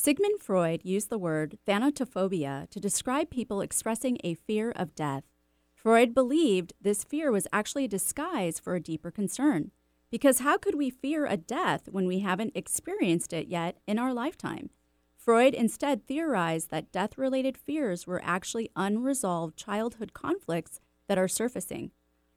Sigmund Freud used the word thanatophobia to describe people expressing a fear of death. Freud believed this fear was actually a disguise for a deeper concern. Because how could we fear a death when we haven't experienced it yet in our lifetime? Freud instead theorized that death related fears were actually unresolved childhood conflicts that are surfacing.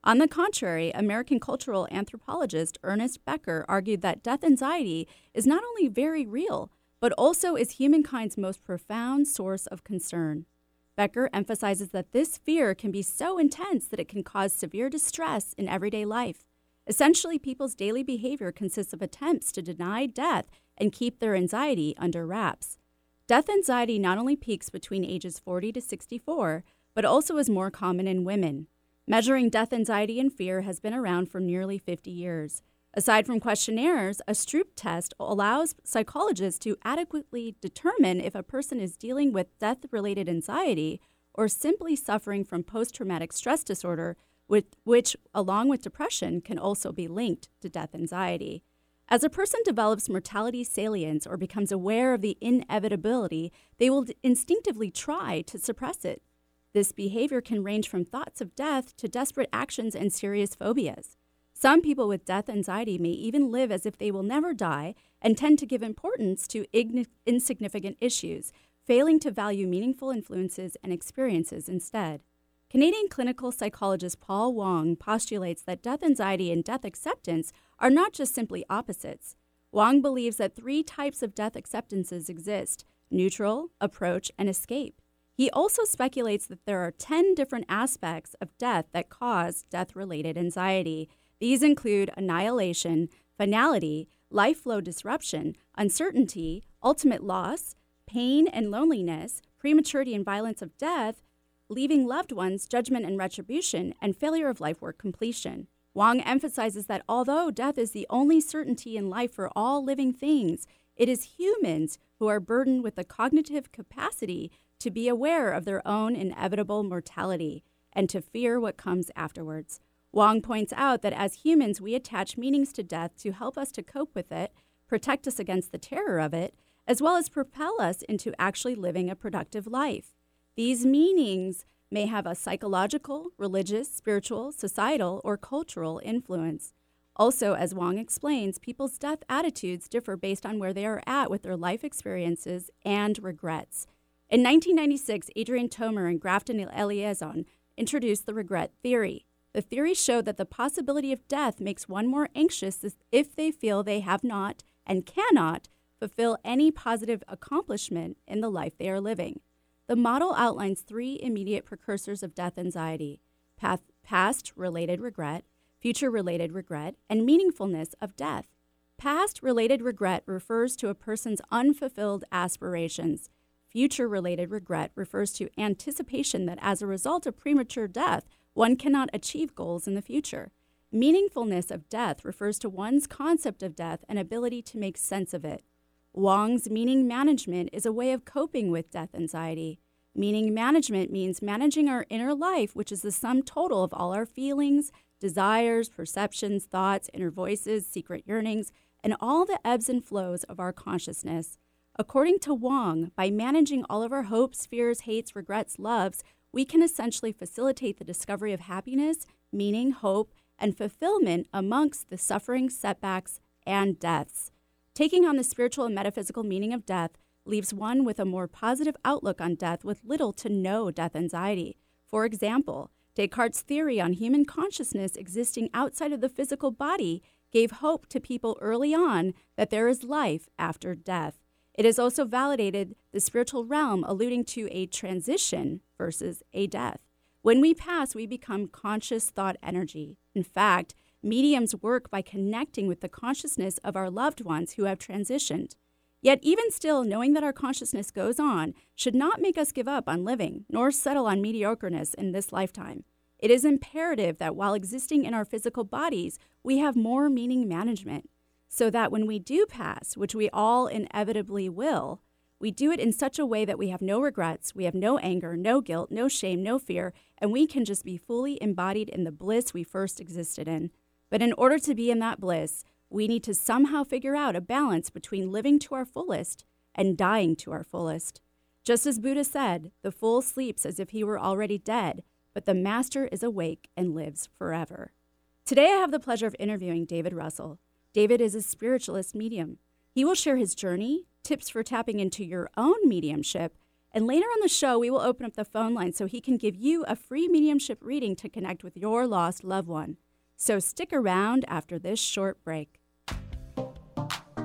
On the contrary, American cultural anthropologist Ernest Becker argued that death anxiety is not only very real, but also is humankind's most profound source of concern. Becker emphasizes that this fear can be so intense that it can cause severe distress in everyday life. Essentially, people's daily behavior consists of attempts to deny death and keep their anxiety under wraps. Death anxiety not only peaks between ages 40 to 64, but also is more common in women. Measuring death anxiety and fear has been around for nearly 50 years. Aside from questionnaires, a Stroop test allows psychologists to adequately determine if a person is dealing with death related anxiety or simply suffering from post traumatic stress disorder, which, along with depression, can also be linked to death anxiety. As a person develops mortality salience or becomes aware of the inevitability, they will instinctively try to suppress it. This behavior can range from thoughts of death to desperate actions and serious phobias. Some people with death anxiety may even live as if they will never die and tend to give importance to ign- insignificant issues, failing to value meaningful influences and experiences instead. Canadian clinical psychologist Paul Wong postulates that death anxiety and death acceptance are not just simply opposites. Wong believes that three types of death acceptances exist neutral, approach, and escape. He also speculates that there are 10 different aspects of death that cause death related anxiety, these include annihilation, finality, life flow disruption, uncertainty, ultimate loss, pain and loneliness, prematurity and violence of death, leaving loved ones, judgment and retribution, and failure of life work completion. Wong emphasizes that although death is the only certainty in life for all living things, it is humans who are burdened with the cognitive capacity to be aware of their own inevitable mortality and to fear what comes afterwards. Wong points out that as humans, we attach meanings to death to help us to cope with it, protect us against the terror of it, as well as propel us into actually living a productive life. These meanings may have a psychological, religious, spiritual, societal, or cultural influence. Also, as Wong explains, people's death attitudes differ based on where they are at with their life experiences and regrets. In 1996, Adrian Tomer and Grafton Eliason introduced the regret theory. The theory showed that the possibility of death makes one more anxious if they feel they have not and cannot fulfill any positive accomplishment in the life they are living. The model outlines three immediate precursors of death anxiety past related regret, future related regret, and meaningfulness of death. Past related regret refers to a person's unfulfilled aspirations. Future related regret refers to anticipation that as a result of premature death, one cannot achieve goals in the future. Meaningfulness of death refers to one's concept of death and ability to make sense of it. Wong's meaning management is a way of coping with death anxiety. Meaning management means managing our inner life, which is the sum total of all our feelings, desires, perceptions, thoughts, inner voices, secret yearnings, and all the ebbs and flows of our consciousness. According to Wong, by managing all of our hopes, fears, hates, regrets, loves, we can essentially facilitate the discovery of happiness, meaning, hope, and fulfillment amongst the suffering, setbacks, and deaths. Taking on the spiritual and metaphysical meaning of death leaves one with a more positive outlook on death with little to no death anxiety. For example, Descartes' theory on human consciousness existing outside of the physical body gave hope to people early on that there is life after death. It has also validated the spiritual realm, alluding to a transition versus a death. When we pass, we become conscious thought energy. In fact, mediums work by connecting with the consciousness of our loved ones who have transitioned. Yet, even still, knowing that our consciousness goes on should not make us give up on living, nor settle on mediocreness in this lifetime. It is imperative that while existing in our physical bodies, we have more meaning management, so that when we do pass, which we all inevitably will, we do it in such a way that we have no regrets, we have no anger, no guilt, no shame, no fear, and we can just be fully embodied in the bliss we first existed in. But in order to be in that bliss, we need to somehow figure out a balance between living to our fullest and dying to our fullest. Just as Buddha said, the fool sleeps as if he were already dead, but the master is awake and lives forever. Today, I have the pleasure of interviewing David Russell. David is a spiritualist medium. He will share his journey, tips for tapping into your own mediumship, and later on the show, we will open up the phone line so he can give you a free mediumship reading to connect with your lost loved one. So stick around after this short break.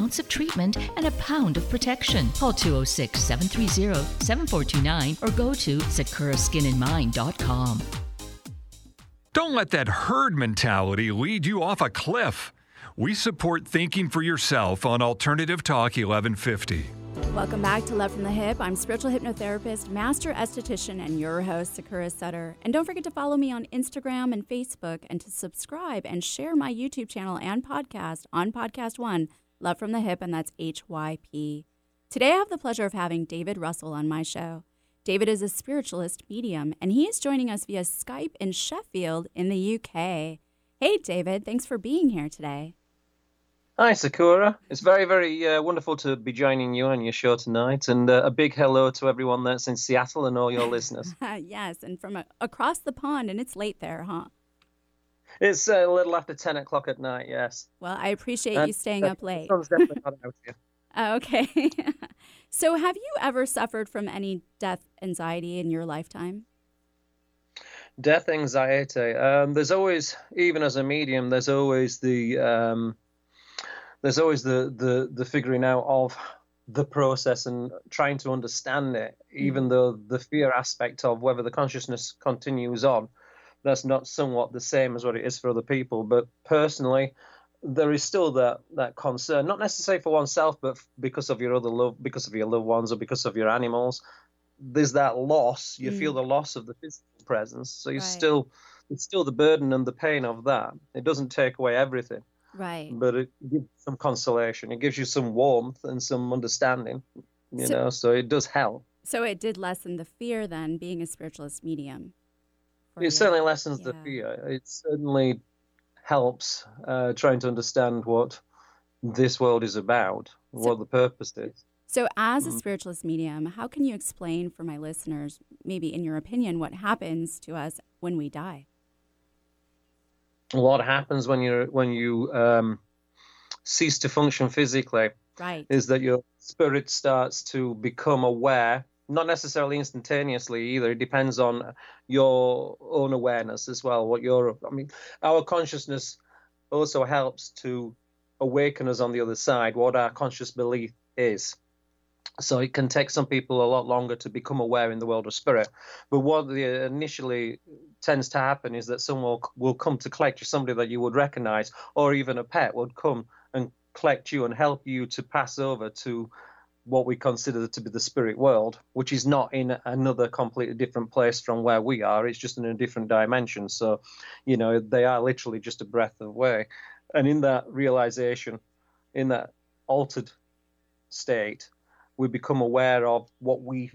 ounce of treatment and a pound of protection. Call 206 730 7429 or go to sakuraskinandmind.com. Don't let that herd mentality lead you off a cliff. We support thinking for yourself on Alternative Talk 1150. Welcome back to Love from the Hyp. I'm spiritual hypnotherapist, master esthetician, and your host, Sakura Sutter. And don't forget to follow me on Instagram and Facebook and to subscribe and share my YouTube channel and podcast on Podcast One Love from the Hyp, and that's HYP. Today, I have the pleasure of having David Russell on my show. David is a spiritualist medium, and he is joining us via Skype in Sheffield in the UK. Hey, David, thanks for being here today. Hi, Sakura. It's very, very uh, wonderful to be joining you on your show tonight. And uh, a big hello to everyone that's in Seattle and all your listeners. yes, and from a- across the pond, and it's late there, huh? It's a little after 10 o'clock at night, yes. Well, I appreciate and, you staying up late. The sun's definitely not out here. Oh, okay. so, have you ever suffered from any death anxiety in your lifetime? Death anxiety. Um, there's always, even as a medium, there's always the um, there's always the, the the figuring out of the process and trying to understand it, even mm-hmm. though the fear aspect of whether the consciousness continues on that's not somewhat the same as what it is for other people. But personally, there is still that that concern, not necessarily for oneself, but because of your other love, because of your loved ones, or because of your animals. There's that loss. You mm. feel the loss of the physical presence, so you right. still it's still the burden and the pain of that. It doesn't take away everything, right? But it gives some consolation. It gives you some warmth and some understanding. You so, know, so it does help. So it did lessen the fear then, being a spiritualist medium it certainly lessens yeah. the fear. It certainly helps uh, trying to understand what this world is about, so, what the purpose is. So, as a mm-hmm. spiritualist medium, how can you explain for my listeners, maybe in your opinion, what happens to us when we die? What happens when you when you um, cease to function physically? Right. Is that your spirit starts to become aware not necessarily instantaneously either. It depends on your own awareness as well. What your, I mean, our consciousness also helps to awaken us on the other side. What our conscious belief is. So it can take some people a lot longer to become aware in the world of spirit. But what the, initially tends to happen is that someone will come to collect you, somebody that you would recognize, or even a pet would come and collect you and help you to pass over to what we consider to be the spirit world, which is not in another completely different place from where we are. It's just in a different dimension. So, you know, they are literally just a breath away. And in that realization, in that altered state, we become aware of what we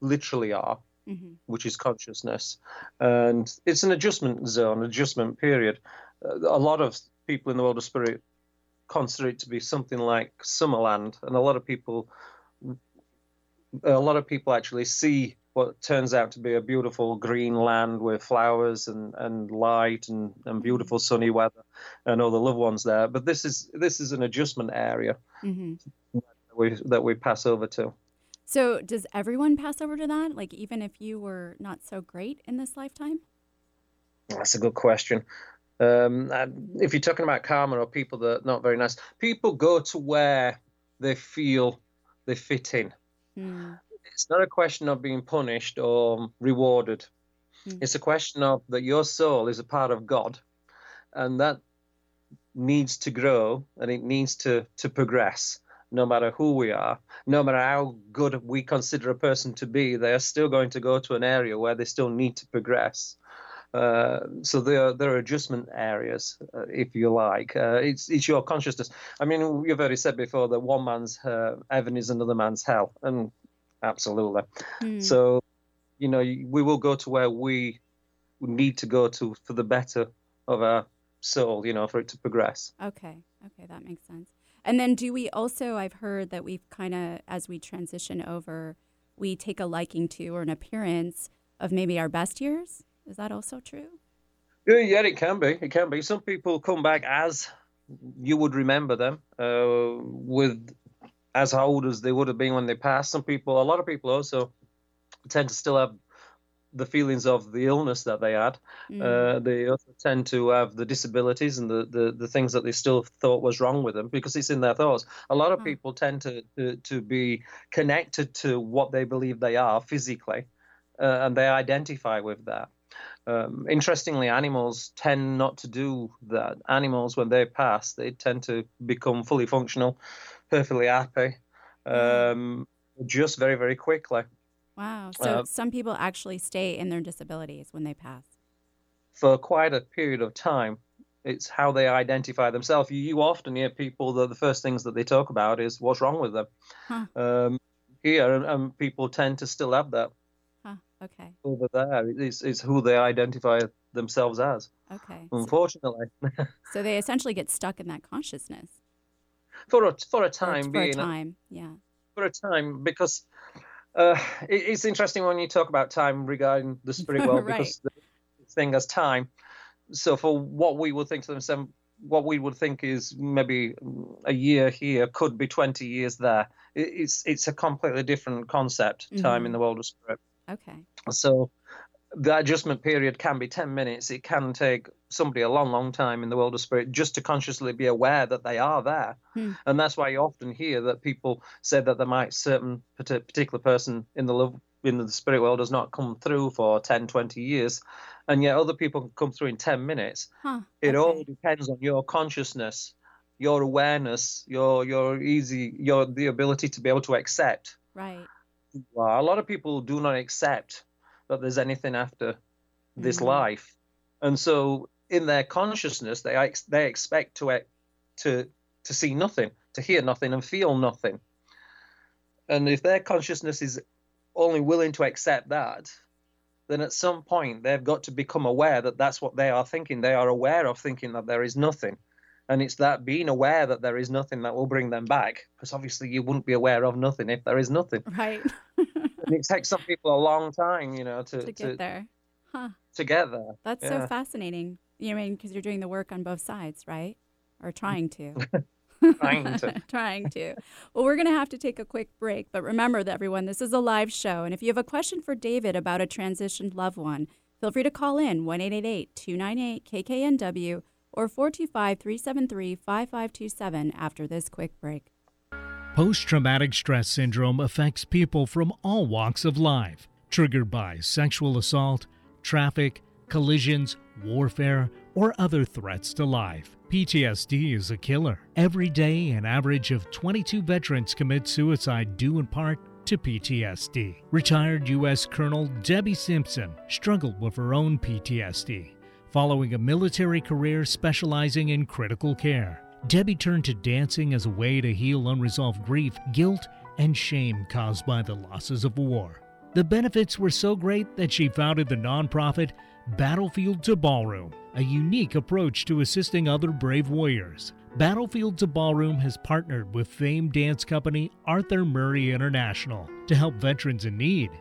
literally are, mm-hmm. which is consciousness. And it's an adjustment zone, adjustment period. A lot of people in the world of spirit consider it to be something like Summerland, and a lot of people, a lot of people actually see what turns out to be a beautiful green land with flowers and, and light and, and beautiful sunny weather and all the loved ones there. But this is this is an adjustment area. Mm-hmm. that we that we pass over to. So, does everyone pass over to that? Like, even if you were not so great in this lifetime? That's a good question. Um, if you're talking about karma or people that are not very nice, people go to where they feel they fit in. Mm. It's not a question of being punished or rewarded. Mm. It's a question of that your soul is a part of God, and that needs to grow and it needs to to progress. No matter who we are, no matter how good we consider a person to be, they are still going to go to an area where they still need to progress. Uh, so there, there are adjustment areas, uh, if you like. Uh, it's, it's your consciousness. I mean, you've already said before that one man's uh, heaven is another man's hell, and absolutely. Mm. So, you know, we will go to where we need to go to for the better of our soul, you know, for it to progress. Okay, okay, that makes sense. And then, do we also? I've heard that we've kind of, as we transition over, we take a liking to or an appearance of maybe our best years. Is that also true? Yeah, it can be. It can be. Some people come back as you would remember them, uh, with as old as they would have been when they passed. Some people, a lot of people also tend to still have the feelings of the illness that they had. Mm. Uh, they also tend to have the disabilities and the, the, the, things that they still thought was wrong with them because it's in their thoughts. A lot of oh. people tend to, to, to, be connected to what they believe they are physically, uh, and they identify with that. Um, interestingly, animals tend not to do that. Animals, when they pass, they tend to become fully functional, perfectly happy, mm. um, just very, very quickly. Wow. So uh, some people actually stay in their disabilities when they pass. For quite a period of time. It's how they identify themselves. You, you often hear people that the first things that they talk about is what's wrong with them. Huh. Um, here, and, and, people tend to still have that. Okay. Over there, it's, it's who they identify themselves as. Okay. Unfortunately. so they essentially get stuck in that consciousness. For a, for a time for, being. For a time, yeah. For a time, because uh, it, it's interesting when you talk about time regarding the spirit world right. because the thing as time. So for what we would think to them, what we would think is maybe a year here could be 20 years there. It, it's it's a completely different concept. Time mm-hmm. in the world of spirit. Okay. So the adjustment period can be 10 minutes. It can take somebody a long, long time in the world of spirit just to consciously be aware that they are there. Hmm. And that's why you often hear that people say that there might certain particular person in the love in the spirit world does not come through for 10, 20 years. And yet other people can come through in 10 minutes. Huh. It okay. all depends on your consciousness, your awareness, your your easy your the ability to be able to accept. Right. Well, a lot of people do not accept that there's anything after this mm-hmm. life. And so in their consciousness, they they expect to to to see nothing, to hear nothing, and feel nothing. And if their consciousness is only willing to accept that, then at some point they've got to become aware that that's what they are thinking. They are aware of thinking that there is nothing. And it's that being aware that there is nothing that will bring them back. Because obviously you wouldn't be aware of nothing if there is nothing. Right. and it takes some people a long time, you know, to, to get to, there. Huh. To get there. That's yeah. so fascinating. You know, I mean, because you're doing the work on both sides, right? Or trying to. trying to. trying to. Well, we're going to have to take a quick break. But remember, that everyone, this is a live show. And if you have a question for David about a transitioned loved one, feel free to call in 1 298 KKNW or 425 373 5527 after this quick break. Post traumatic stress syndrome affects people from all walks of life, triggered by sexual assault, traffic, collisions, warfare, or other threats to life. PTSD is a killer. Every day, an average of 22 veterans commit suicide due in part to PTSD. Retired U.S. Colonel Debbie Simpson struggled with her own PTSD following a military career specializing in critical care. Debbie turned to dancing as a way to heal unresolved grief, guilt, and shame caused by the losses of war. The benefits were so great that she founded the nonprofit Battlefield to Ballroom, a unique approach to assisting other brave warriors. Battlefield to Ballroom has partnered with famed dance company Arthur Murray International to help veterans in need.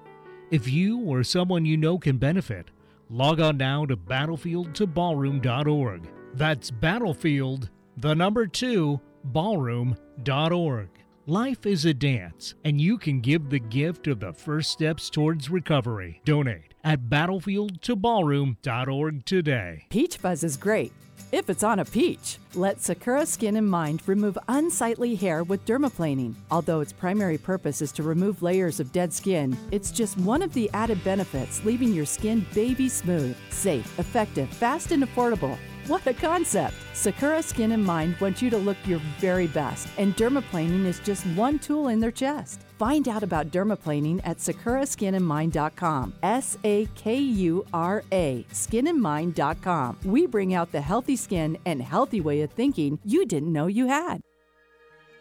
If you or someone you know can benefit, log on now to battlefieldtoballroom.org. That's Battlefield the number two, ballroom.org. Life is a dance, and you can give the gift of the first steps towards recovery. Donate at battlefieldtoballroom.org today. Peach fuzz is great if it's on a peach. Let Sakura Skin and Mind remove unsightly hair with dermaplaning. Although its primary purpose is to remove layers of dead skin, it's just one of the added benefits, leaving your skin baby smooth, safe, effective, fast, and affordable. What a concept! Sakura Skin and Mind wants you to look your very best, and dermaplaning is just one tool in their chest. Find out about dermaplaning at sakuraskinandmind.com. S A K U R A, skinandmind.com. We bring out the healthy skin and healthy way of thinking you didn't know you had.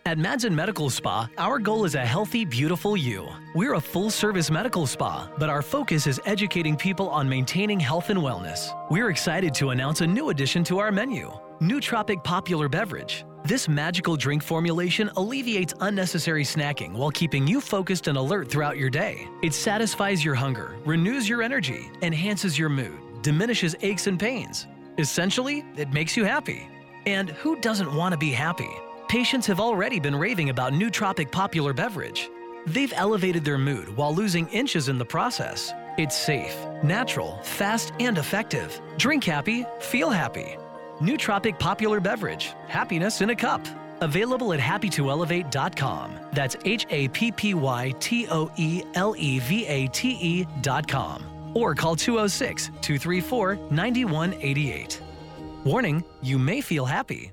At Madsen Medical Spa, our goal is a healthy, beautiful you. We're a full service medical spa, but our focus is educating people on maintaining health and wellness. We're excited to announce a new addition to our menu Nootropic Popular Beverage. This magical drink formulation alleviates unnecessary snacking while keeping you focused and alert throughout your day. It satisfies your hunger, renews your energy, enhances your mood, diminishes aches and pains. Essentially, it makes you happy. And who doesn't want to be happy? Patients have already been raving about Nootropic Popular Beverage. They've elevated their mood while losing inches in the process. It's safe, natural, fast, and effective. Drink happy, feel happy. Nootropic Popular Beverage, happiness in a cup. Available at happytoelevate.com. That's H A P P Y T O E L E V A T E.com. Or call 206 234 9188. Warning, you may feel happy.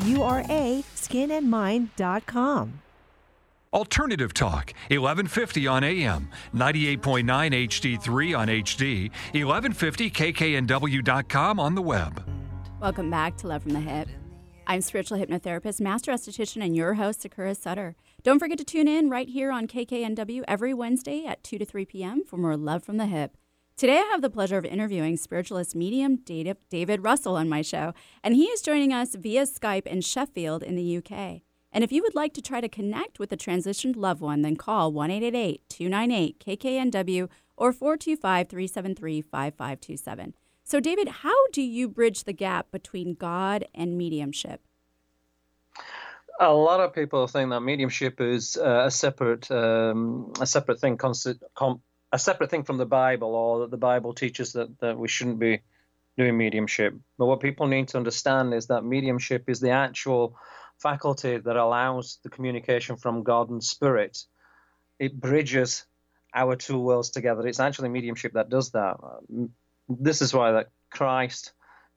U-R-A, skinandmind.com. Alternative Talk, 1150 on AM, 98.9 HD3 on HD, 1150kknw.com on the web. Welcome back to Love from the Hyp. I'm spiritual hypnotherapist, master esthetician, and your host, Sakura Sutter. Don't forget to tune in right here on KKNW every Wednesday at 2 to 3 p.m. for more Love from the Hyp. Today, I have the pleasure of interviewing spiritualist medium David Russell on my show, and he is joining us via Skype in Sheffield in the UK. And if you would like to try to connect with a transitioned loved one, then call 1 298 KKNW or 425 373 5527. So, David, how do you bridge the gap between God and mediumship? A lot of people think that mediumship is uh, a separate um, a separate thing, a separate thing from the Bible, or that the Bible teaches that, that we shouldn't be doing mediumship. But what people need to understand is that mediumship is the actual faculty that allows the communication from God and Spirit. It bridges our two worlds together. It's actually mediumship that does that. This is why that Christ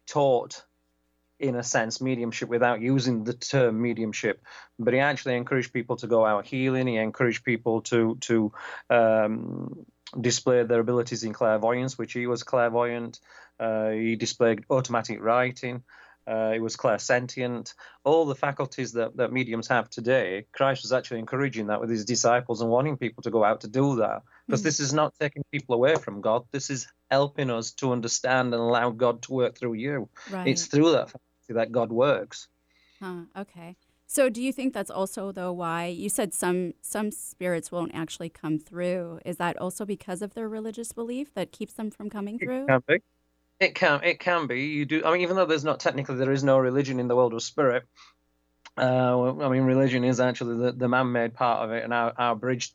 taught, in a sense, mediumship without using the term mediumship. But he actually encouraged people to go out healing. He encouraged people to to um, displayed their abilities in clairvoyance, which he was clairvoyant. Uh, he displayed automatic writing. Uh, he was clairsentient. All the faculties that, that mediums have today, Christ was actually encouraging that with his disciples and wanting people to go out to do that. Because mm this is not taking people away from God. This is helping us to understand and allow God to work through you. Right. It's through that faculty that God works. Huh, okay. So do you think that's also though why you said some some spirits won't actually come through? Is that also because of their religious belief that keeps them from coming through? It can be. It can it can be. You do I mean even though there's not technically there is no religion in the world of spirit. Uh, I mean religion is actually the, the man-made part of it and our, our bridge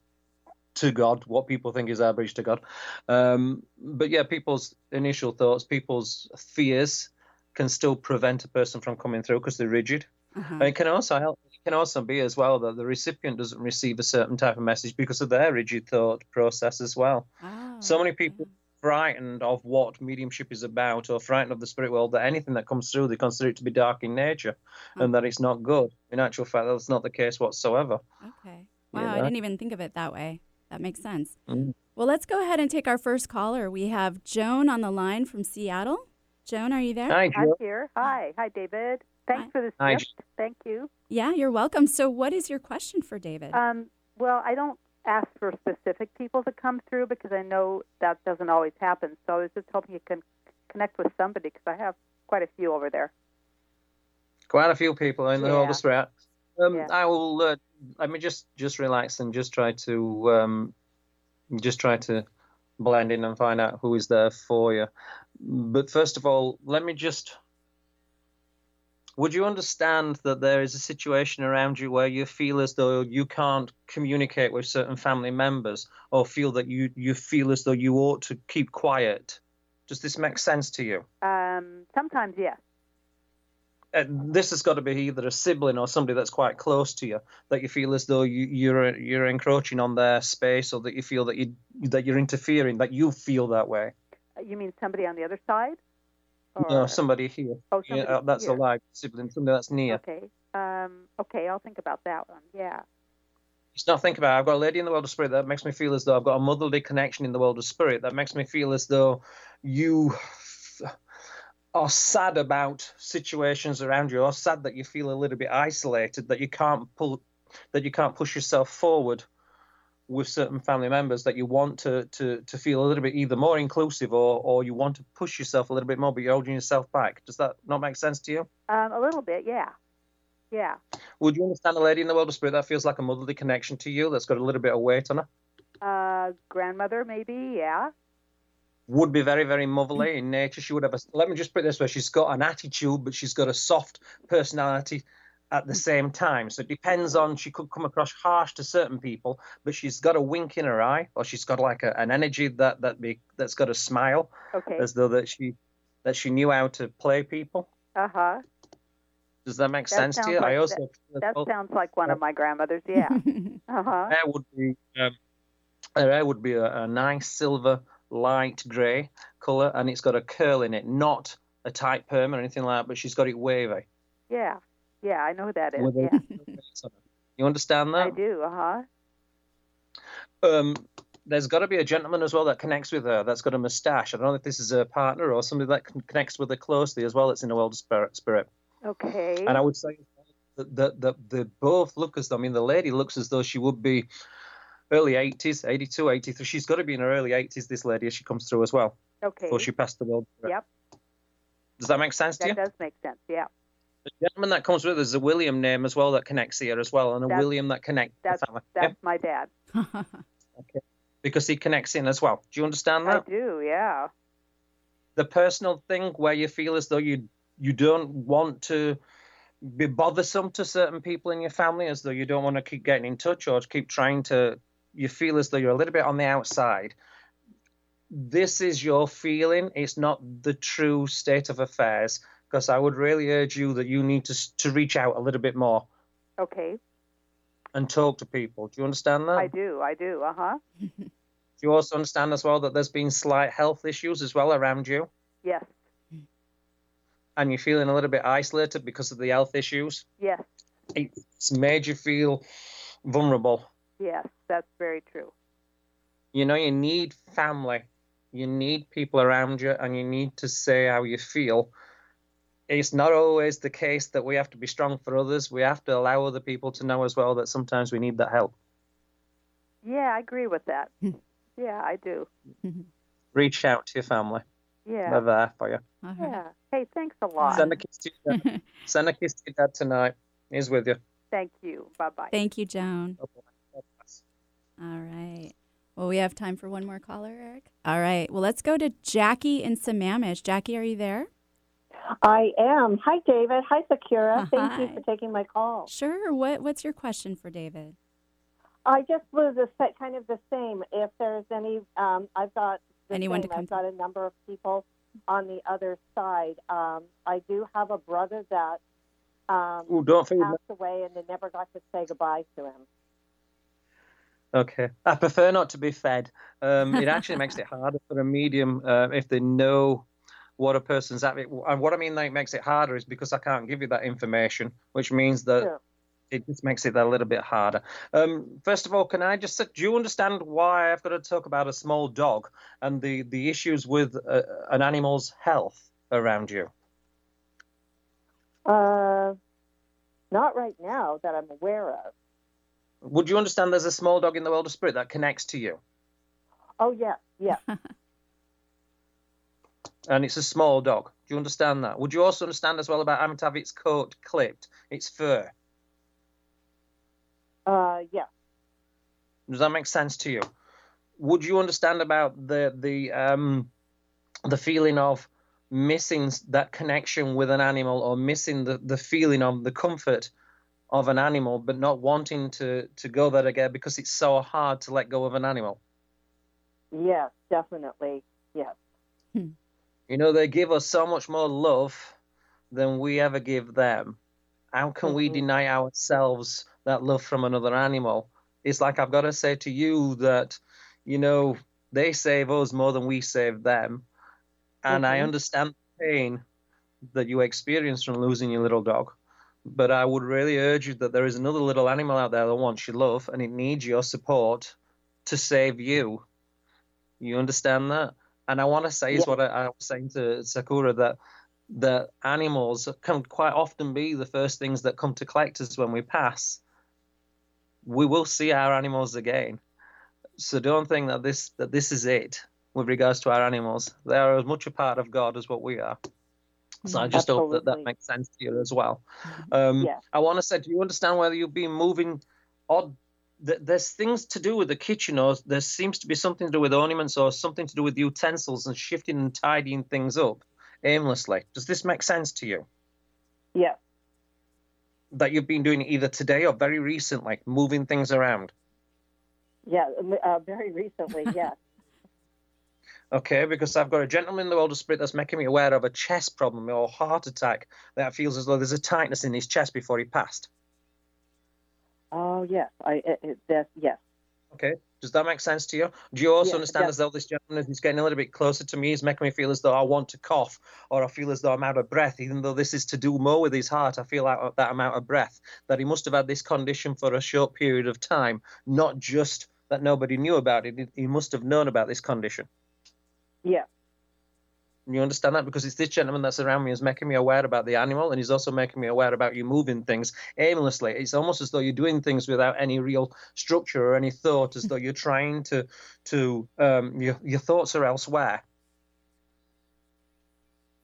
to God, what people think is our bridge to God. Um, but yeah, people's initial thoughts, people's fears can still prevent a person from coming through because they're rigid. Uh-huh. It can also help. It can also be as well that the recipient doesn't receive a certain type of message because of their rigid thought process as well. Oh, so many people frightened of what mediumship is about or frightened of the spirit world that anything that comes through they consider it to be dark in nature oh. and that it's not good. In actual fact, that's not the case whatsoever. Okay. Wow, you know? I didn't even think of it that way. That makes sense. Mm. Well, let's go ahead and take our first caller. We have Joan on the line from Seattle. Joan, are you there? Hi, Joan. I'm here. Hi. Hi, David. Thanks for this Hi, gift. Thank you. Yeah, you're welcome. So, what is your question for David? Um, well, I don't ask for specific people to come through because I know that doesn't always happen. So I was just hoping you can connect with somebody because I have quite a few over there. Quite a few people in the Yeah. Holy Spirit. Um, Yeah. I will. Uh, let me just just relax and just try to um, just try to blend in and find out who is there for you. But first of all, let me just. Would you understand that there is a situation around you where you feel as though you can't communicate with certain family members, or feel that you you feel as though you ought to keep quiet? Does this make sense to you? Um, sometimes, yes. uh, this has got to be either a sibling or somebody that's quite close to you that you feel as though you, you're you're encroaching on their space or that you feel that you that you're interfering that you feel that way. You mean somebody on the other side? No, somebody here. Oh, Yeah, somebody uh, that's here. a live sibling, somebody that's near. Okay. Um, okay, I'll think about that one. Yeah. Just not think about. It. I've got a lady in the world of spirit that makes me feel as though I've got a motherly connection in the world of spirit. That makes me feel as though you are sad about situations around you, or sad that you feel a little bit isolated, that you can't pull, that you can't push yourself forward with certain family members. That you want to to to feel a little bit either more inclusive, or or you want to push yourself a little bit more, but you're holding yourself back. Does that not make sense to you? Um, a little bit, yeah. Yeah. Would you understand a lady in the world of spirit that feels like a motherly connection to you, that's got a little bit of weight on her? Uh, grandmother, maybe, yeah. would be very, very motherly in nature. She would have a, let me just put it this way, she's got an attitude, but she's got a soft personality at the same time. So it depends on, she could come across harsh to certain people, but she's got a wink in her eye, or she's got like a, an energy that, that be, that's got a smile, Okay. as though that she, that she knew how to play people. Uh huh. Does that make That sense to you? like- I also, That feel as sounds like one of my grandmothers, yeah. Uh huh. her hair would be, um, her hair would be a, a nice silver light grey colour, and it's got a curl in it, not a tight perm or anything like that, but she's got it wavy. Yeah. Yeah, I know who that is. Yeah. You understand that? I do. Uh huh. Um, there's got to be a gentleman as well that connects with her. That's got a moustache. I don't know if this is a partner or somebody that con- connects with her closely as well. That's in the world of spirit. spirit. Okay. And I would say that that that they both look as though. I mean, the lady looks as though she would be early 80s, 82, 83. She's got to be in her early 80s. This lady, as she comes through as well. Okay. Before she passed the world. spirit. Yep. Does that make sense to you? That does make sense. Yeah. The gentleman that comes with her, there's a William name as well that connects here as well, and a That's- William that connects That's the family. that's my dad. Okay. Because he connects in as well. Do you understand that? I do. Yeah. The personal thing where you feel as though you you don't want to be bothersome to certain people in your family, as though you don't want to keep getting in touch or keep trying to. You feel as though you're a little bit on the outside. This is your feeling. It's not the true state of affairs. Because I would really urge you that you need to to reach out a little bit more Okay. and talk to people. Do you understand that? I do. I do. Uh huh. Do you also understand as well that there's been slight health issues as well around you, Yes. and you're feeling a little bit isolated because of the health issues? Yes. It's made you feel vulnerable. Yes. That's very true. You know, you need family, you need people around you, and you need to say how you feel. It's not always the case that we have to be strong for others. We have to allow other people to know as well that sometimes we need that help. Yeah, I agree with that. yeah, I do. Reach out to your family. Yeah. They're there for you. Yeah. Hey, thanks a lot. Send a kiss to your dad. Send a kiss to your dad tonight. He's with you. Thank you. Bye bye. Thank you, Joan. All right. Well, we have time for one more caller, Eric. All right. Well, let's go to Jackie in Sammamish. Jackie, are you there? I am. Hi, David. Hi, Sakura. Thank Hi. you for taking my call. Sure. What What's your question for David? I just was a set, kind of the same. If there's any, um, I've got the Anyone to come I've got a number of people on the other side. Um, I do have a brother that um, Ooh, don't feel passed away, and they never got to say goodbye to him. Okay. I prefer not to be fed. Um, it actually makes it harder for a medium uh, if they know what a person's at. And what I mean that makes it harder is because I can't give you that information, which means that Sure. it just makes it a little bit harder. Um, first of all, can I just say, do you understand why I've got to talk about a small dog and the, the issues with uh, an animal's health around you? Uh, not right now that I'm aware of. Would you understand there's a small dog in the world of spirit that connects to you? Oh yeah, yeah. and it's a small dog. Do you understand that? Would you also understand as well about having to have its coat clipped, its fur? Uh, yeah. Does that make sense to you? Would you understand about the the um the feeling of missing that connection with an animal or missing the, the feeling of the comfort of an animal but not wanting to to go there again because it's so hard to let go of an animal yes definitely yes you know they give us so much more love than we ever give them how can mm-hmm. we deny ourselves that love from another animal it's like i've got to say to you that you know they save us more than we save them and mm-hmm. I understand the pain that you experience from losing your little dog. But I would really urge you that there is another little animal out there that wants your love and it needs your support to save you. You understand that? And I want to say yeah. is what I, I, was saying to Sakura that that animals can quite often be the first things that come to collectors when we pass. We will see our animals again. So don't think that this that this is it with regards to our animals. They are as much a part of God as what we are. So I just Absolutely. hope that that makes sense to you as well. Mm-hmm. Um, yeah. I want to say, do you understand whether you've been moving odd? There's things to do with the kitchen, or there seems to be something to do with ornaments, or something to do with utensils and shifting and tidying things up aimlessly. Does this make sense to you? Yeah. That you've been doing either today or very recently, moving things around. Yeah, uh, very recently, yes okay, because I've got a gentleman in the world of spirit that's making me aware of a chest problem or heart attack that feels as though there's a tightness in his chest before he passed. Oh yes, I it, it, that, yes. Okay, does that make sense to you? Do you also understand as though this gentleman is getting a little bit closer to me is making me feel as though I want to cough or I feel as though I'm out of breath, even though this is to do more with his heart. I feel out that I'm out of breath. That he must have had this condition for a short period of time, not just that nobody knew about it. He must have known about this condition. Yeah. You understand that? Because it's this gentleman that's around me is making me aware about the animal, and he's also making me aware about you moving things aimlessly. It's almost as though you're doing things without any real structure or any thought, as though you're trying to to um, your your thoughts are elsewhere.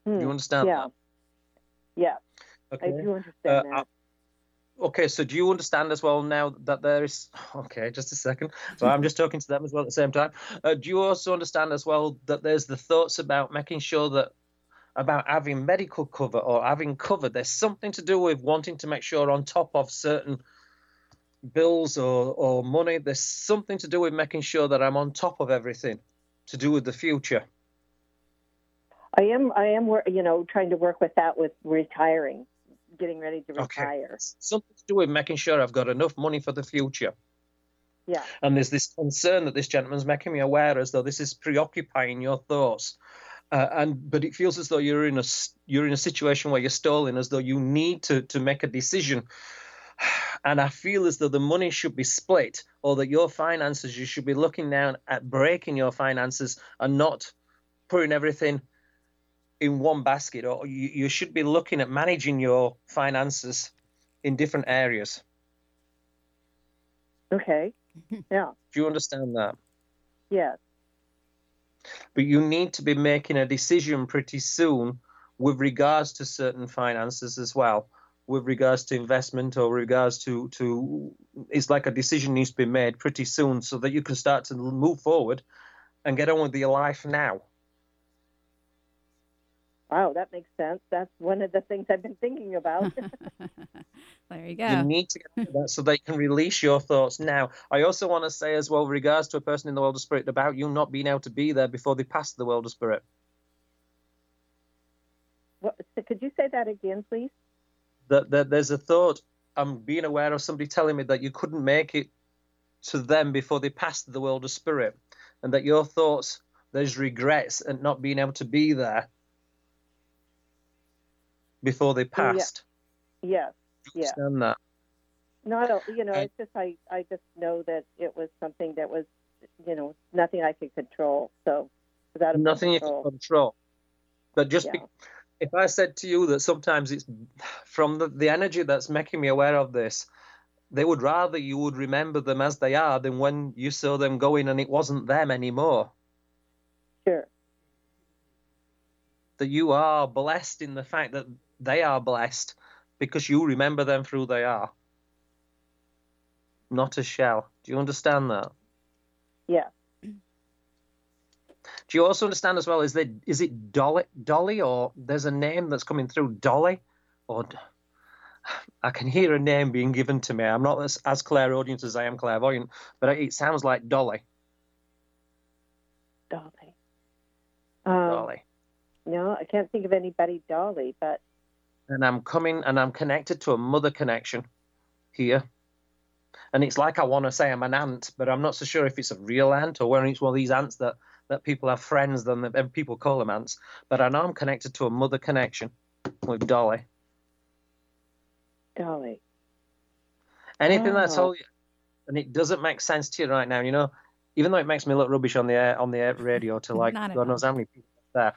Hmm. You understand? Yeah. That? Yeah. Okay. I do understand uh, that okay, so do you understand as well now that there is? Okay, just a second. So I'm just talking to them as well at the same time. Uh, do you also understand as well that there's the thoughts about making sure that about having medical cover or having cover? There's something to do with wanting to make sure on top of certain bills or or money. There's something to do with making sure that I'm on top of everything to do with the future. I am. I am. You know, trying to work with that with retiring getting ready to retire. Okay. Something to do with making sure I've got enough money for the future. Yeah. And there's this concern that this gentleman's making me aware as though this is preoccupying your thoughts. Uh, and but it feels as though you're in a you're in a situation where you're stalling, as though you need to to make a decision. And I feel as though the money should be split, or that your finances you should be looking down at breaking your finances and not putting everything in one basket, or you, you should be looking at managing your finances in different areas. Okay. Yeah. Do you understand that? Yes. But you need to be making a decision pretty soon with regards to certain finances as well, with regards to investment or regards to to it's like a decision needs to be made pretty soon so that you can start to move forward and get on with your life now. Wow, that makes sense. That's one of the things I've been thinking about. there you go. You need to get that so they can release your thoughts now. I also want to say as well, regards to a person in the world of spirit, about you not being able to be there before they pass the world of spirit. What, could you say that again, please? That, that there's a thought. I'm being aware of somebody telling me that you couldn't make it to them before they passed the world of spirit, and that your thoughts there's regrets and not being able to be there before they passed. Yeah. Yes. Understand that? No, I don't. You know, I, it's just I. I just know that it was something that was, you know, nothing I could control. So, nothing control. you can control. But just yeah. be, if I said to you that sometimes it's from the, the energy that's making me aware of this, they would rather you would remember them as they are than when you saw them going and it wasn't them anymore. Sure. That you are blessed in the fact that they are blessed because you remember them through they are. Not a shell. Do you understand that? Yeah. Do you also understand as well? Is there is it Dolly Dolly or there's a name that's coming through Dolly, or I can hear a name being given to me. I'm not as, as clairaudient as I am clairvoyant, but it sounds like Dolly. Dolly. Um, Dolly. No, I can't think of anybody Dolly, but And I'm coming and I'm connected to a mother connection here. And it's like I want to say I'm an aunt, but I'm not so sure if it's a real aunt or whether it's one of these aunts that, that people have friends, then that people call them aunts. But I know I'm connected to a mother connection with Dolly. Dolly. Anything that I Oh. told you, and it doesn't make sense to you right now, you know, even though it makes me look rubbish on the air on the air radio to like God knows how many people are there.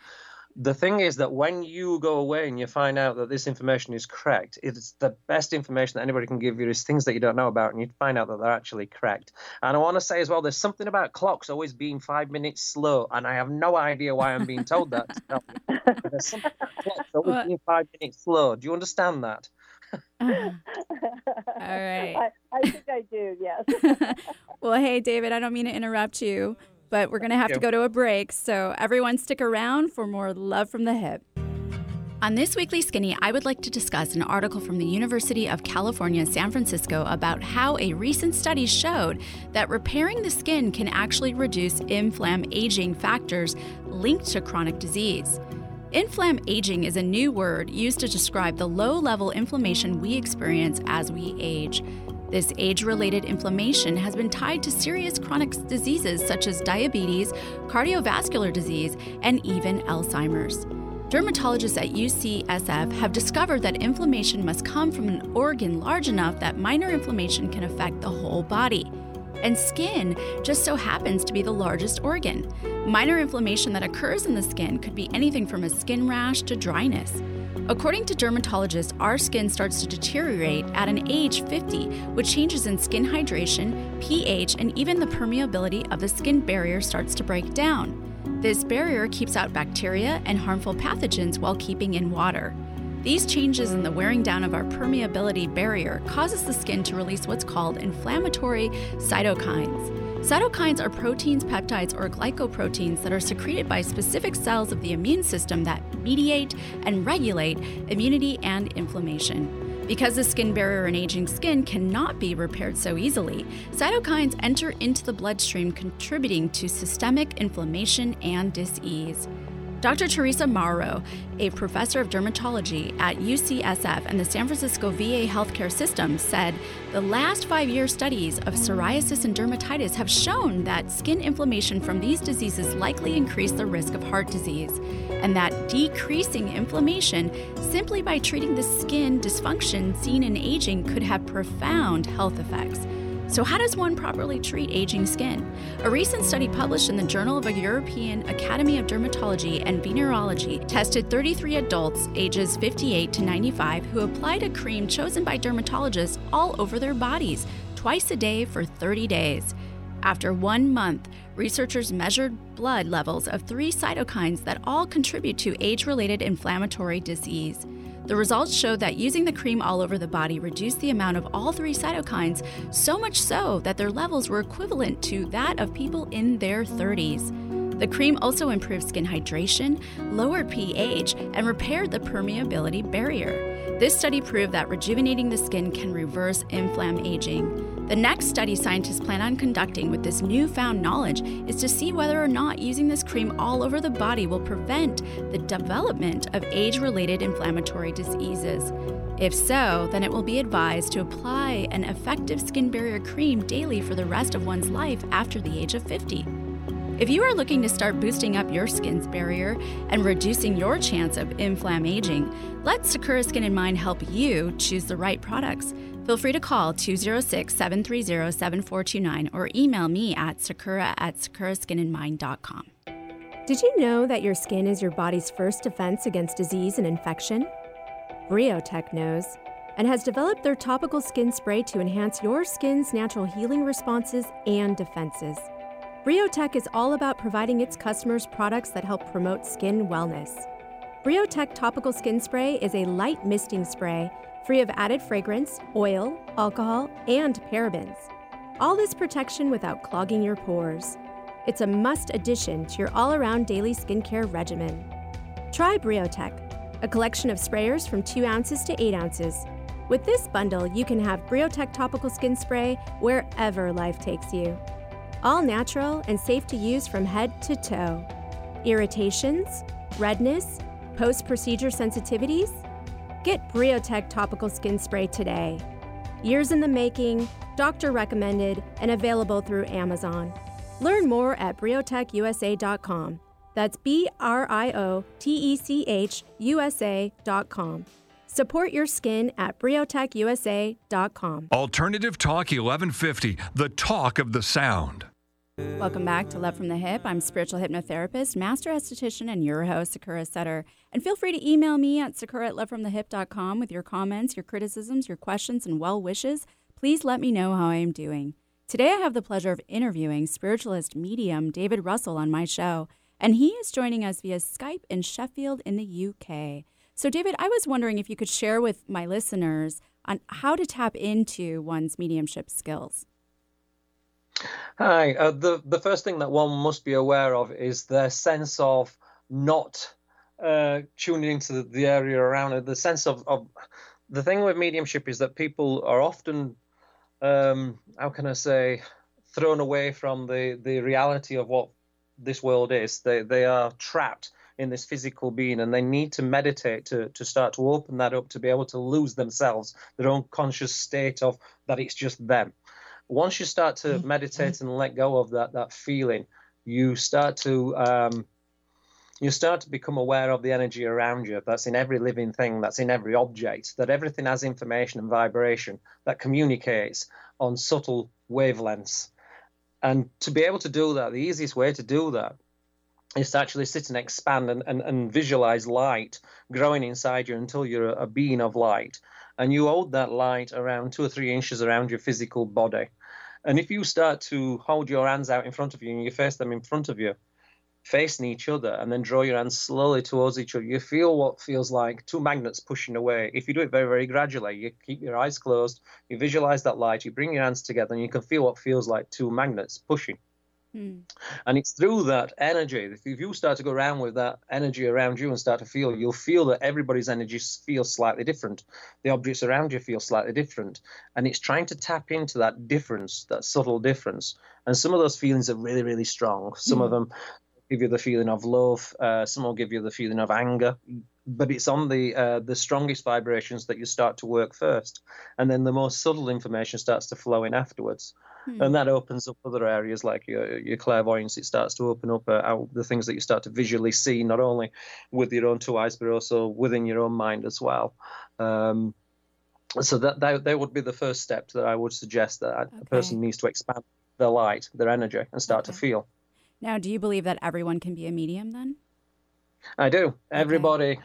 The thing is that when you go away and you find out that this information is correct, it's the best information that anybody can give you is things that you don't know about, and you find out that they're actually correct. And I want to say as well, there's something about clocks always being five minutes slow, and I have no idea why I'm being told that. to tell there's something about clocks always What? being five minutes slow. Do you understand that? Uh-huh. All right. I, I think I do, yes. well, hey, David, I don't mean to interrupt you, but we're going to have to go to a break. So, everyone, stick around for more Love from the Hyp. On this weekly skinny, I would like to discuss an article from the University of California, San Francisco about how a recent study showed that repairing the skin can actually reduce inflammaging factors linked to chronic disease. Inflammaging is a new word used to describe the low level inflammation we experience as we age. This age related inflammation has been tied to serious chronic diseases such as diabetes, cardiovascular disease, and even Alzheimer's. Dermatologists at UCSF have discovered that inflammation must come from an organ large enough that minor inflammation can affect the whole body. And skin just so happens to be the largest organ. Minor inflammation that occurs in the skin could be anything from a skin rash to dryness. According to dermatologists, our skin starts to deteriorate at an age 50, with changes in skin hydration, pH, and even the permeability of the skin barrier starts to break down. This barrier keeps out bacteria and harmful pathogens while keeping in water. These changes in the wearing down of our permeability barrier causes the skin to release what's called inflammatory cytokines. Cytokines are proteins, peptides, or glycoproteins that are secreted by specific cells of the immune system that mediate and regulate immunity and inflammation. Because the skin barrier in aging skin cannot be repaired so easily, cytokines enter into the bloodstream, contributing to systemic inflammation and disease. Dr. Teresa Mauro, a professor of dermatology at UCSF and the San Francisco VA healthcare system, said the last five year studies of psoriasis and dermatitis have shown that skin inflammation from these diseases likely increase the risk of heart disease, and that decreasing inflammation simply by treating the skin dysfunction seen in aging could have profound health effects. So, how does one properly treat aging skin? A recent study published in the Journal of the European Academy of Dermatology and Venereology tested 33 adults ages 58 to 95 who applied a cream chosen by dermatologists all over their bodies twice a day for 30 days. After one month, researchers measured blood levels of three cytokines that all contribute to age related inflammatory disease. The results showed that using the cream all over the body reduced the amount of all three cytokines, so much so that their levels were equivalent to that of people in their 30s. The cream also improved skin hydration, lowered pH, and repaired the permeability barrier. This study proved that rejuvenating the skin can reverse inflammaging. The next study scientists plan on conducting with this newfound knowledge is to see whether or not using this cream all over the body will prevent the development of age related inflammatory diseases. If so, then it will be advised to apply an effective skin barrier cream daily for the rest of one's life after the age of 50. If you are looking to start boosting up your skin's barrier and reducing your chance of inflammaging, let Sakura Skin and Mind help you choose the right products. Feel free to call 206 730 7429 or email me at sakura at sakuraskinandmind.com. Did you know that your skin is your body's first defense against disease and infection? Briotech knows and has developed their topical skin spray to enhance your skin's natural healing responses and defenses. Briotech is all about providing its customers products that help promote skin wellness. Briotech topical skin spray is a light misting spray free of added fragrance, oil, alcohol, and parabens. All this protection without clogging your pores. It's a must addition to your all around daily skincare regimen. Try Briotech, a collection of sprayers from 2 ounces to 8 ounces. With this bundle, you can have Briotech topical skin spray wherever life takes you. All natural and safe to use from head to toe. Irritations, redness, post procedure sensitivities? Get Briotech topical skin spray today. Years in the making, doctor recommended, and available through Amazon. Learn more at briotechusa.com. That's B R I O T E C H USA.com. Support your skin at briotechusa.com. Alternative Talk 1150, the talk of the sound. Welcome back to Love from the Hyp. I'm spiritual hypnotherapist, master esthetician, and your host, Sakura Sutter. And feel free to email me at sakura at lovefromthehyp.com with your comments, your criticisms, your questions, and well wishes. Please let me know how I am doing. Today, I have the pleasure of interviewing spiritualist medium David Russell on my show, and he is joining us via Skype in Sheffield in the UK. So, David, I was wondering if you could share with my listeners on how to tap into one's mediumship skills. Hi. Uh, the the first thing that one must be aware of is their sense of not uh, tuning into the, the, area around it. The sense of, of the thing with mediumship is that people are often, um, how can I say, thrown away from the the reality of what this world is. They they are trapped in this physical being and they need to meditate to, to start to open that up to be able to lose themselves their own conscious state of that it's just them once you start to mm-hmm. meditate and let go of that that feeling, you start to um, you start to become aware of the energy around you that's in every living thing, that's in every object, that everything has information and vibration that communicates on subtle wavelengths. And to be able to do that, the easiest way to do that is to actually sit and expand and, and, and visualize light growing inside you until you're a being of light. And you hold that light around two or three inches around your physical body. And if you start to hold your hands out in front of you and you face them in front of you, facing each other, and then draw your hands slowly towards each other, you feel what feels like two magnets pushing away. If you do it very, very gradually, you keep your eyes closed, you visualize that light, you bring your hands together, and you can feel what feels like two magnets pushing. Mm. And it's through that energy. If you start to go around with that energy around you and start to feel, you'll feel that everybody's energy feels slightly different. The objects around you feel slightly different. And it's trying to tap into that difference, that subtle difference. And some of those feelings are really, really strong. Some mm. of them give you the feeling of love. Uh, some will give you the feeling of anger. But it's on the uh, the strongest vibrations that you start to work first, and then the most subtle information starts to flow in afterwards. Hmm. And that opens up other areas like your, your clairvoyance. It starts to open up uh, the things that you start to visually see, not only with your own two eyes, but also within your own mind as well. Um, so that, that, that would be the first step that I would suggest that okay. a person needs to expand their light, their energy, and start okay. to feel. Now, do you believe that everyone can be a medium then? I do. Okay.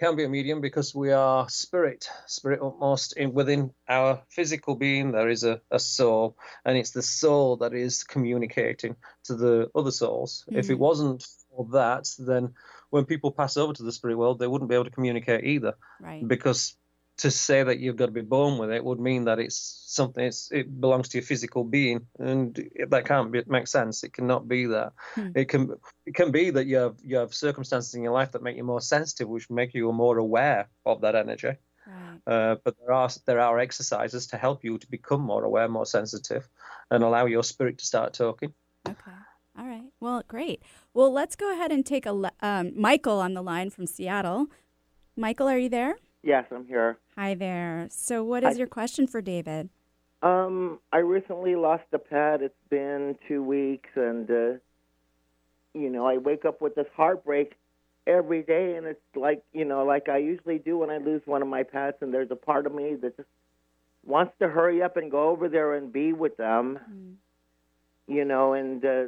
Can be a medium because we are spirit, spirit utmost in within our physical being. There is a, a soul, and it's the soul that is communicating to the other souls. Mm-hmm. If it mm. wasn't for that, then when people pass over to the spirit world, they wouldn't be able to communicate either, right. because to say that you've got to be born with it would mean that it's something it's, it belongs to your physical being and that can't be, make sense. It cannot be that. Hmm. it can it can be that you have you have circumstances in your life that make you more sensitive which make you more aware of that energy. Right. uh, but there are there are exercises to help you to become more aware more sensitive and allow your spirit to start talking. Okay. All right. Well great. Well let's go ahead and take a um, michael on the line from seattle. Michael are you there Yes, I'm here. Hi there. So, what is I, your question for David? Um, I recently lost a pet. It's been two weeks, and uh, you know, I wake up with this heartbreak every day, and it's like you know, like I usually do when I lose one of my pets, and there's a part of me that just wants to hurry up and go over there and be with them. Mm. You know, and uh,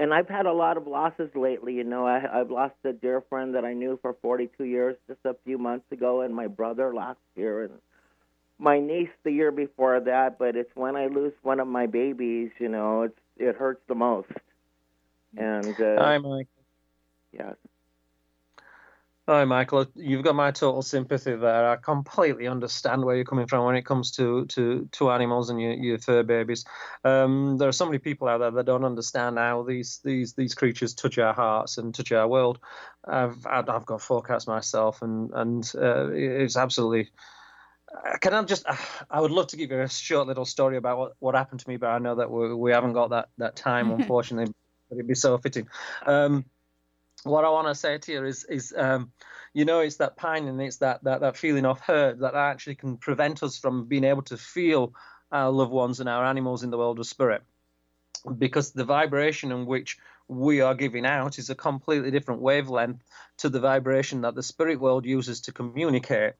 and I've had a lot of losses lately. You know, I, I've lost a dear friend that I knew for 42 years just a few months ago, and my brother last year, and my niece the year before that. But it's when I lose one of my babies, you know, it's it hurts the most. And uh, Hi, Mike. Yes. Hi, Michael. You've got my total sympathy there. I completely understand where you're coming from when it comes to to, to animals and your, your fur babies. Um, there are so many people out there that don't understand how these these these creatures touch our hearts and touch our world. I've I've got four cats myself, and and uh, it's absolutely. Can I just? I would love to give you a short little story about what, what happened to me, but I know that we, we haven't got that that time, unfortunately. but it'd be so fitting. Um, what I want to say to you is, is um, you know, it's that pain and it's that, that, that feeling of hurt that actually can prevent us from being able to feel our loved ones and our animals in the world of spirit. Because the vibration in which we are giving out is a completely different wavelength to the vibration that the spirit world uses to communicate.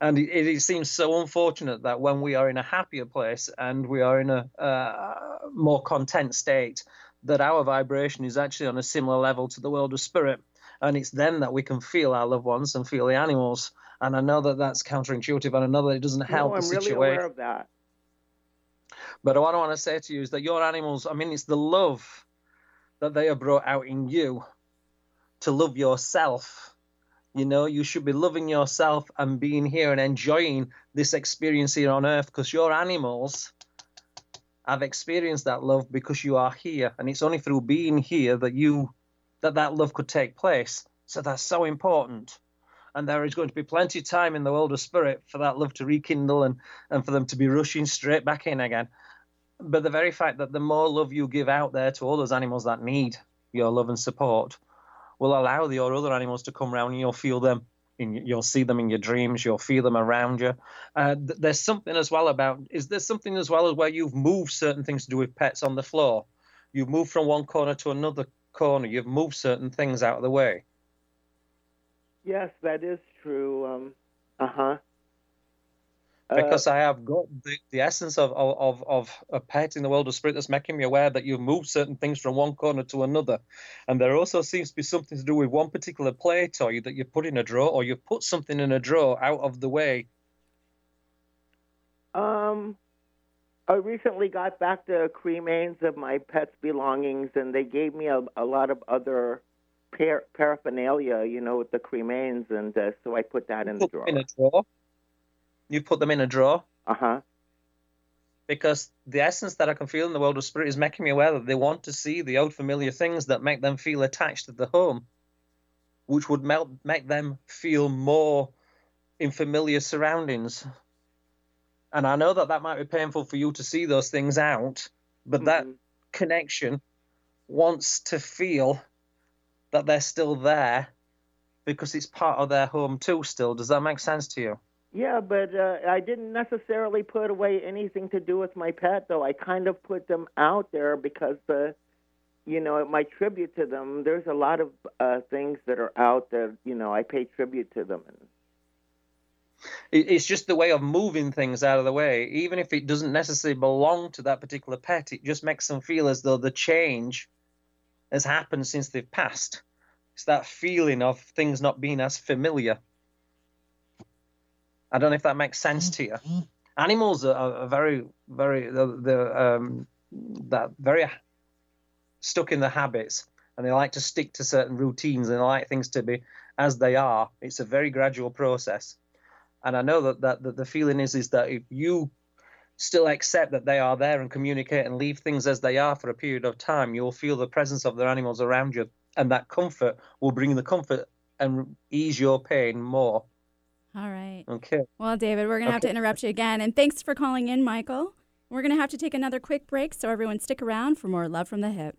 And it, it seems so unfortunate that when we are in a happier place and we are in a uh, more content state, that our vibration is actually on a similar level to the world of spirit. And it's then that we can feel our loved ones and feel the animals. And I know that that's counterintuitive, and I know that it doesn't help no, I'm the really situation. aware of that. But what I want to say to you is that your animals, I mean, it's the love that they have brought out in you to love yourself. You know, you should be loving yourself and being here and enjoying this experience here on earth because your animals have experienced that love because you are here. And it's only through being here that you that that love could take place. So that's so important. And there is going to be plenty of time in the world of spirit for that love to rekindle and, and for them to be rushing straight back in again. But the very fact that the more love you give out there to all those animals that need your love and support will allow the, your other animals to come around and you'll feel them. In, you'll see them in your dreams. You'll feel them around you. Uh, th- there's something as well about. Is there something as well as where you've moved certain things to do with pets on the floor? You've moved from one corner to another corner. You've moved certain things out of the way. Yes, that is true. Um, uh-huh. Because I have got the, the essence of, of, of a pet in the world of spirit that's making me aware that you've moved certain things from one corner to another. And there also seems to be something to do with one particular play toy that you put in a drawer or you put something in a drawer out of the way. Um, I recently got back the cremains of my pet's belongings, and they gave me a, a lot of other par- paraphernalia, you know, with the cremains, and uh, so I put that in the drawer. in a drawer. You put them in a drawer. Uh huh. Because the essence that I can feel in the world of spirit is making me aware that they want to see the old familiar things that make them feel attached to the home, which would melt, make them feel more in familiar surroundings. And I know that that might be painful for you to see those things out, but that connection wants to feel that they're still there because it's part of their home too still. Does that make sense to you? Yeah, but uh, I didn't necessarily put away anything to do with my pet, though. I kind of put them out there because, you know, my tribute to them. There's a lot of uh, things that are out that you know I pay tribute to them. It's just the way of moving things out of the way. Even if it doesn't necessarily belong to that particular pet, it just makes them feel as though the change has happened since they've passed. It's that feeling of things not being as familiar. I don't know if that makes sense to you. Animals are, are very, very, they're, um, that very stuck in their habits, and they like to stick to certain routines, and they like things to be as they are. It's a very gradual process and I know that, that, that the feeling is is that if you still accept that they are there and communicate and leave things as they are for a period of time, you'll feel the presence of their animals around you, and that comfort will bring the comfort and ease your pain more. All right. Okay. Well, David, we're going to have to interrupt you again. And thanks for calling in, Michael. We're going to have to take another quick break, so everyone stick around for more Love from the Hyp.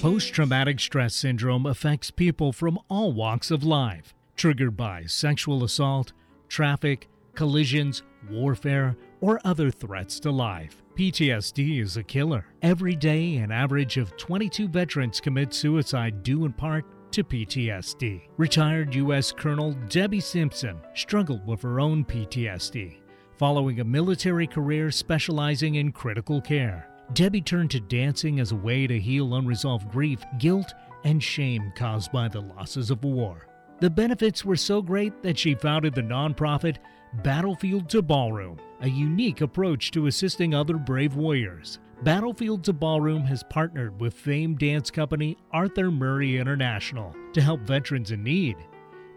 Post traumatic stress syndrome affects people from all walks of life, triggered by sexual assault, traffic, collisions, warfare, or other threats to life. PTSD is a killer. Every day, an average of 22 veterans commit suicide due in part to PTSD. Retired U.S. Colonel Debbie Simpson struggled with her own PTSD following a military career specializing in critical care. Debbie turned to dancing as a way to heal unresolved grief, guilt, and shame caused by the losses of war. The benefits were so great that she founded the nonprofit Battlefield to Ballroom, a unique approach to assisting other brave warriors. Battlefield to Ballroom has partnered with famed dance company Arthur Murray International to help veterans in need.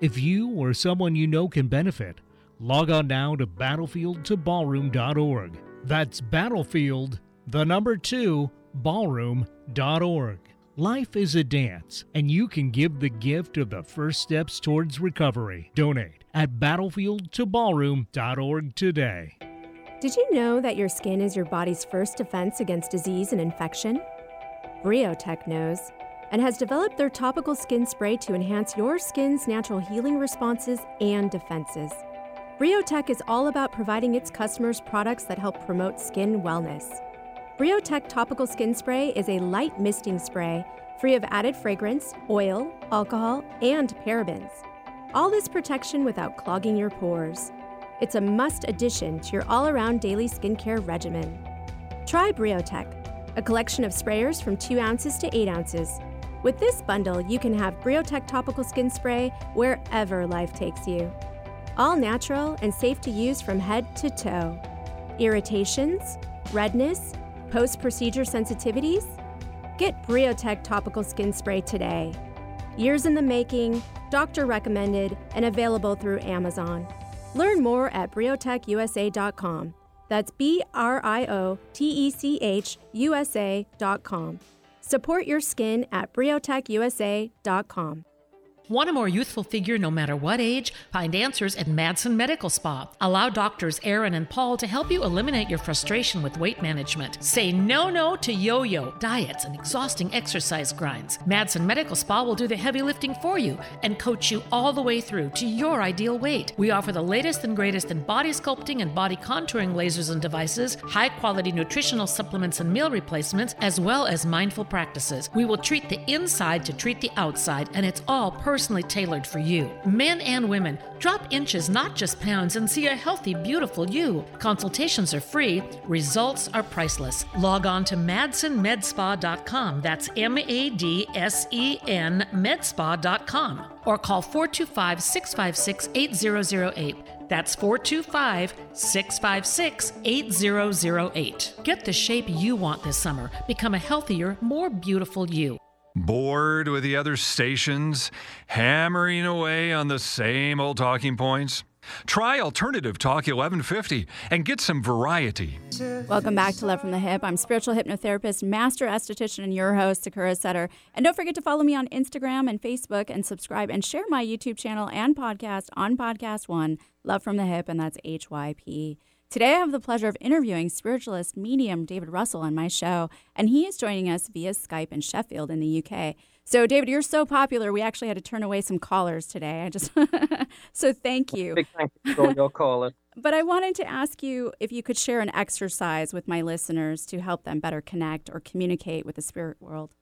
If you or someone you know can benefit, log on now to battlefieldtoballroom.org. That's battlefield, the number two, ballroom.org. Life is a dance, and you can give the gift of the first steps towards recovery. Donate at battlefieldtoballroom.org today. Did you know that your skin is your body's first defense against disease and infection? Briotech knows and has developed their topical skin spray to enhance your skin's natural healing responses and defenses. Briotech is all about providing its customers products that help promote skin wellness. Briotech Topical Skin Spray is a light misting spray free of added fragrance, oil, alcohol, and parabens. All this protection without clogging your pores. It's a must addition to your all around daily skincare regimen. Try Briotech, a collection of sprayers from 2 ounces to 8 ounces. With this bundle, you can have Briotech Topical Skin Spray wherever life takes you. All natural and safe to use from head to toe. Irritations, redness, Post procedure sensitivities? Get Briotech topical skin spray today. Years in the making, doctor recommended, and available through Amazon. Learn more at briotechusa.com. That's B R I O T E C H U S A.com. Support your skin at briotechusa.com. Want a more youthful figure no matter what age? Find answers at Madsen Medical Spa. Allow doctors Aaron and Paul to help you eliminate your frustration with weight management. Say no no to yo yo, diets, and exhausting exercise grinds. Madsen Medical Spa will do the heavy lifting for you and coach you all the way through to your ideal weight. We offer the latest and greatest in body sculpting and body contouring lasers and devices, high quality nutritional supplements and meal replacements, as well as mindful practices. We will treat the inside to treat the outside, and it's all personal personally tailored for you. Men and women, drop inches, not just pounds, and see a healthy, beautiful you. Consultations are free, results are priceless. Log on to madsenmedspa.com. That's M A D S E N medspa.com. Or call 425 656 8008. That's 425 656 8008. Get the shape you want this summer. Become a healthier, more beautiful you. Bored with the other stations, hammering away on the same old talking points? Try Alternative Talk 1150 and get some variety. Welcome back to Love from the Hyp. I'm spiritual hypnotherapist, master esthetician, and your host, Sakura Sutter. And don't forget to follow me on Instagram and Facebook and subscribe and share my YouTube channel and podcast on Podcast One, Love from the Hyp, and that's H Y P. Today, I have the pleasure of interviewing spiritualist medium David Russell on my show, and he is joining us via Skype in Sheffield in the UK. So, David, you're so popular, we actually had to turn away some callers today. I just so thank you. Big thank you for your caller. But I wanted to ask you if you could share an exercise with my listeners to help them better connect or communicate with the spirit world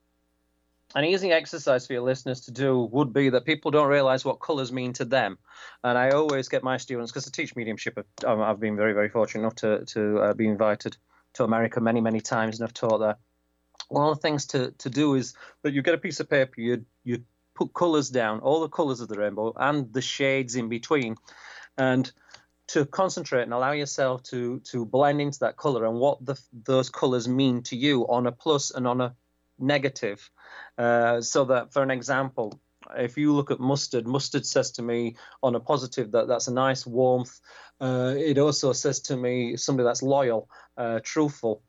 an easy exercise for your listeners to do would be that people don't realize what colors mean to them. And I always get my students, because I teach mediumship, um, I've been very, very fortunate enough to, to uh, be invited to America many, many times and I've taught there. One of the things to, to do is that you get a piece of paper, you, you put colors down, all the colors of the rainbow and the shades in between. And to concentrate and allow yourself to to blend into that color and what the, those colors mean to you on a plus and on a negative uh, so that, for an example, if you look at mustard, mustard says to me on a positive that that's a nice warmth. Uh, it also says to me somebody that's loyal, uh, truthful.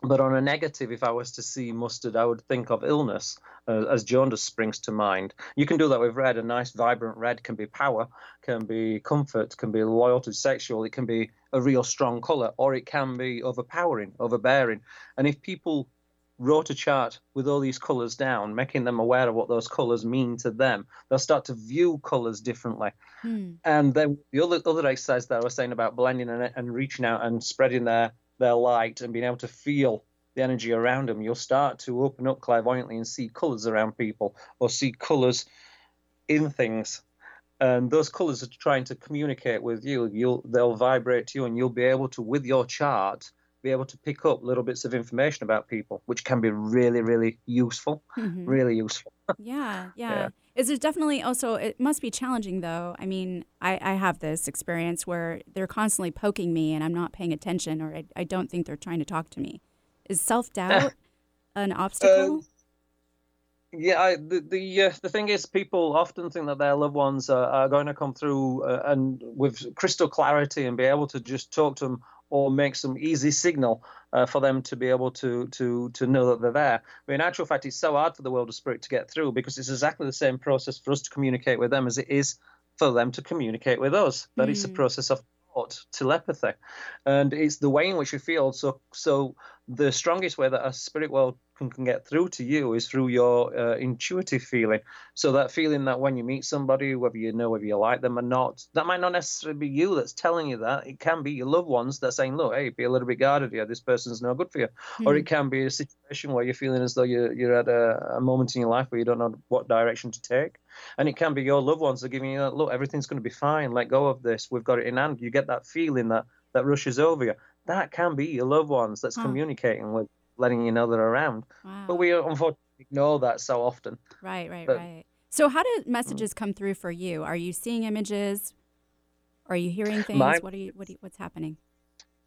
But on a negative, if I was to see mustard, I would think of illness, uh, as jaundice springs to mind. You can do that with red. A nice, vibrant red can be power, can be comfort, can be loyalty, sexual. It can be a real strong color, or it can be overpowering, overbearing. And if people wrote a chart with all these colors down, making them aware of what those colors mean to them, they'll start to view colors differently. Hmm. And then the other other exercise that I was saying about blending and, and reaching out and spreading their their light and being able to feel the energy around them, you'll start to open up clairvoyantly and see colors around people or see colors in things. And those colors are trying to communicate with you. You'll they'll vibrate to you, and you'll be able to, with your chart, be able to pick up little bits of information about people, which can be really, really useful. Mhm. Really useful. Yeah, yeah. Yeah. Is it definitely also? It must be challenging, though. I mean, I, I have this experience where they're constantly poking me, and I'm not paying attention, or I, I don't think they're trying to talk to me. Is self doubt an obstacle? Yeah, I, the the uh, the thing is, people often think that their loved ones are, are going to come through uh, and with crystal clarity and be able to just talk to them or make some easy signal uh, for them to be able to to to know that they're there. But in actual fact, it's so hard for the world of spirit to get through because it's exactly the same process for us to communicate with them as it is for them to communicate with us. That it's a Mm. process of thought, telepathy, and it's the way in which you feel. So so the strongest way that a spirit world can, can get through to you is through your uh, intuitive feeling. So that feeling that when you meet somebody, whether you know whether you like them or not, that might not necessarily be you that's telling you that. It can be your loved ones that's saying, "Look, hey, be a little bit guarded here. This person's no good for you." Or Hmm. it can be a situation where you're feeling as though you're you're at a, a moment in your life where you don't know what direction to take. And it can be your loved ones that are giving you that look, everything's going to be fine. Let go of this. We've got it in hand. You get that feeling that that rushes over you. That can be your loved ones that's Huh. communicating with, letting you know they're around. But we unfortunately ignore that so often. Right, right, right. So, how do messages come through for you? Are you seeing images? Are you hearing things? My- what are you? What do you, What's happening?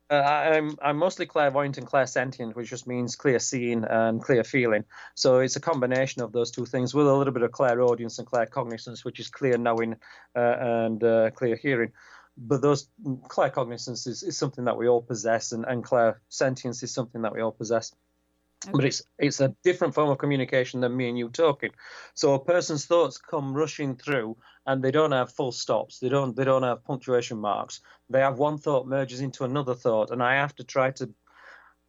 Uh, I- I'm I'm mostly clairvoyant and clairsentient, which just means clear seeing and clear feeling. So it's a combination of those two things with a little bit of clairaudience and claircognizance, which is clear knowing uh, and uh, clear hearing. But those claircognizance is, is something that we all possess, and, and clairsentience is something that we all possess. But it's it's a different form of communication than me and you talking. So a person's thoughts come rushing through, and they don't have full stops. They don't they don't have punctuation marks. They have one thought merges into another thought, and I have to try to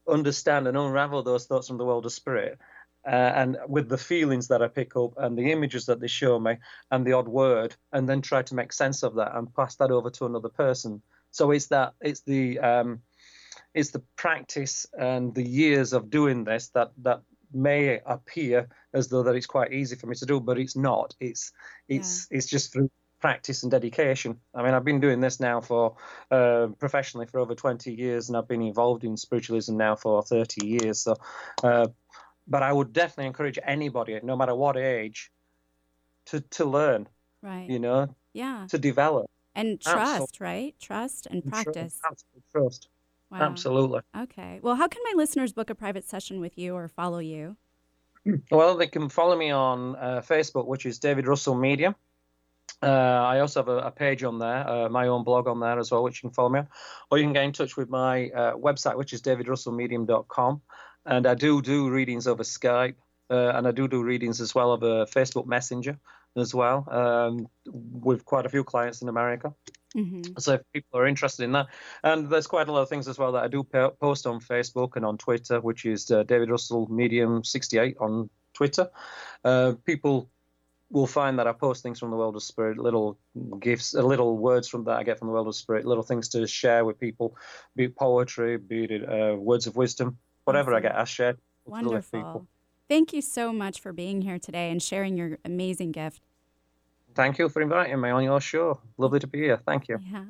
understand and unravel those thoughts from the world of spirit. Uh, and with the feelings that I pick up and the images that they show me and the odd word, and then try to make sense of that and pass that over to another person. So it's that it's the um, it's the practice and the years of doing this that that may appear as though that it's quite easy for me to do, but it's not. It's it's it's just through practice and dedication. I mean, I've been doing this now for uh, professionally for over 20 years, and I've been involved in spiritualism now for 30 years. So, uh, but I would definitely encourage anybody, no matter what age, to to learn. Right. You know, Yeah. to develop And Absolutely. trust, right? Trust and practice. Absolute trust. Wow. Absolutely. Okay. Well, how can my listeners book a private session with you or follow you? Well, they can follow me on uh, Facebook, which is David Russell Media. Uh, I also have a, a page on there, uh, my own blog on there as well, which you can follow me on. Or you can get in touch with my uh, website, which is davidrussellmedium.com. And I do do readings over Skype, uh, and I do do readings as well over Facebook Messenger as well, um, with quite a few clients in America. Mm-hmm. So if people are interested in that, and there's quite a lot of things as well that I do post on Facebook and on Twitter, which is uh, David Russell Medium 68 on Twitter. Uh, people will find that I post things from the world of spirit, little gifts, uh, little words from that I get from the world of spirit, little things to share with people, be it poetry, be it uh, words of wisdom, whatever I get, I share Wonderful. Thank you so much for being here today and sharing your amazing gift. Thank you for inviting me on your show. Lovely to be here. Thank you. Yeah.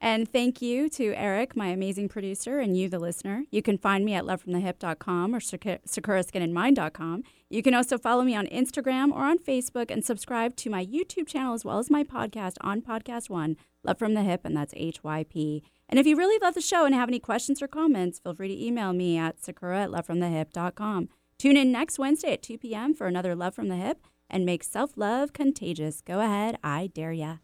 And thank you to Eric, my amazing producer, and you, the listener. You can find me at lovefromthehyp.com or Sakura- sakuraskinandmind.com. You can also follow me on Instagram or on Facebook and subscribe to my YouTube channel as well as my podcast on Podcast One, Love from the Hyp, and that's HYP. And if you really love the show and have any questions or comments, feel free to email me at sakura at lovefromthehyp.com. Tune in next Wednesday at 2 p.m. for another Love from the Hyp and make self love contagious. Go ahead, I dare ya.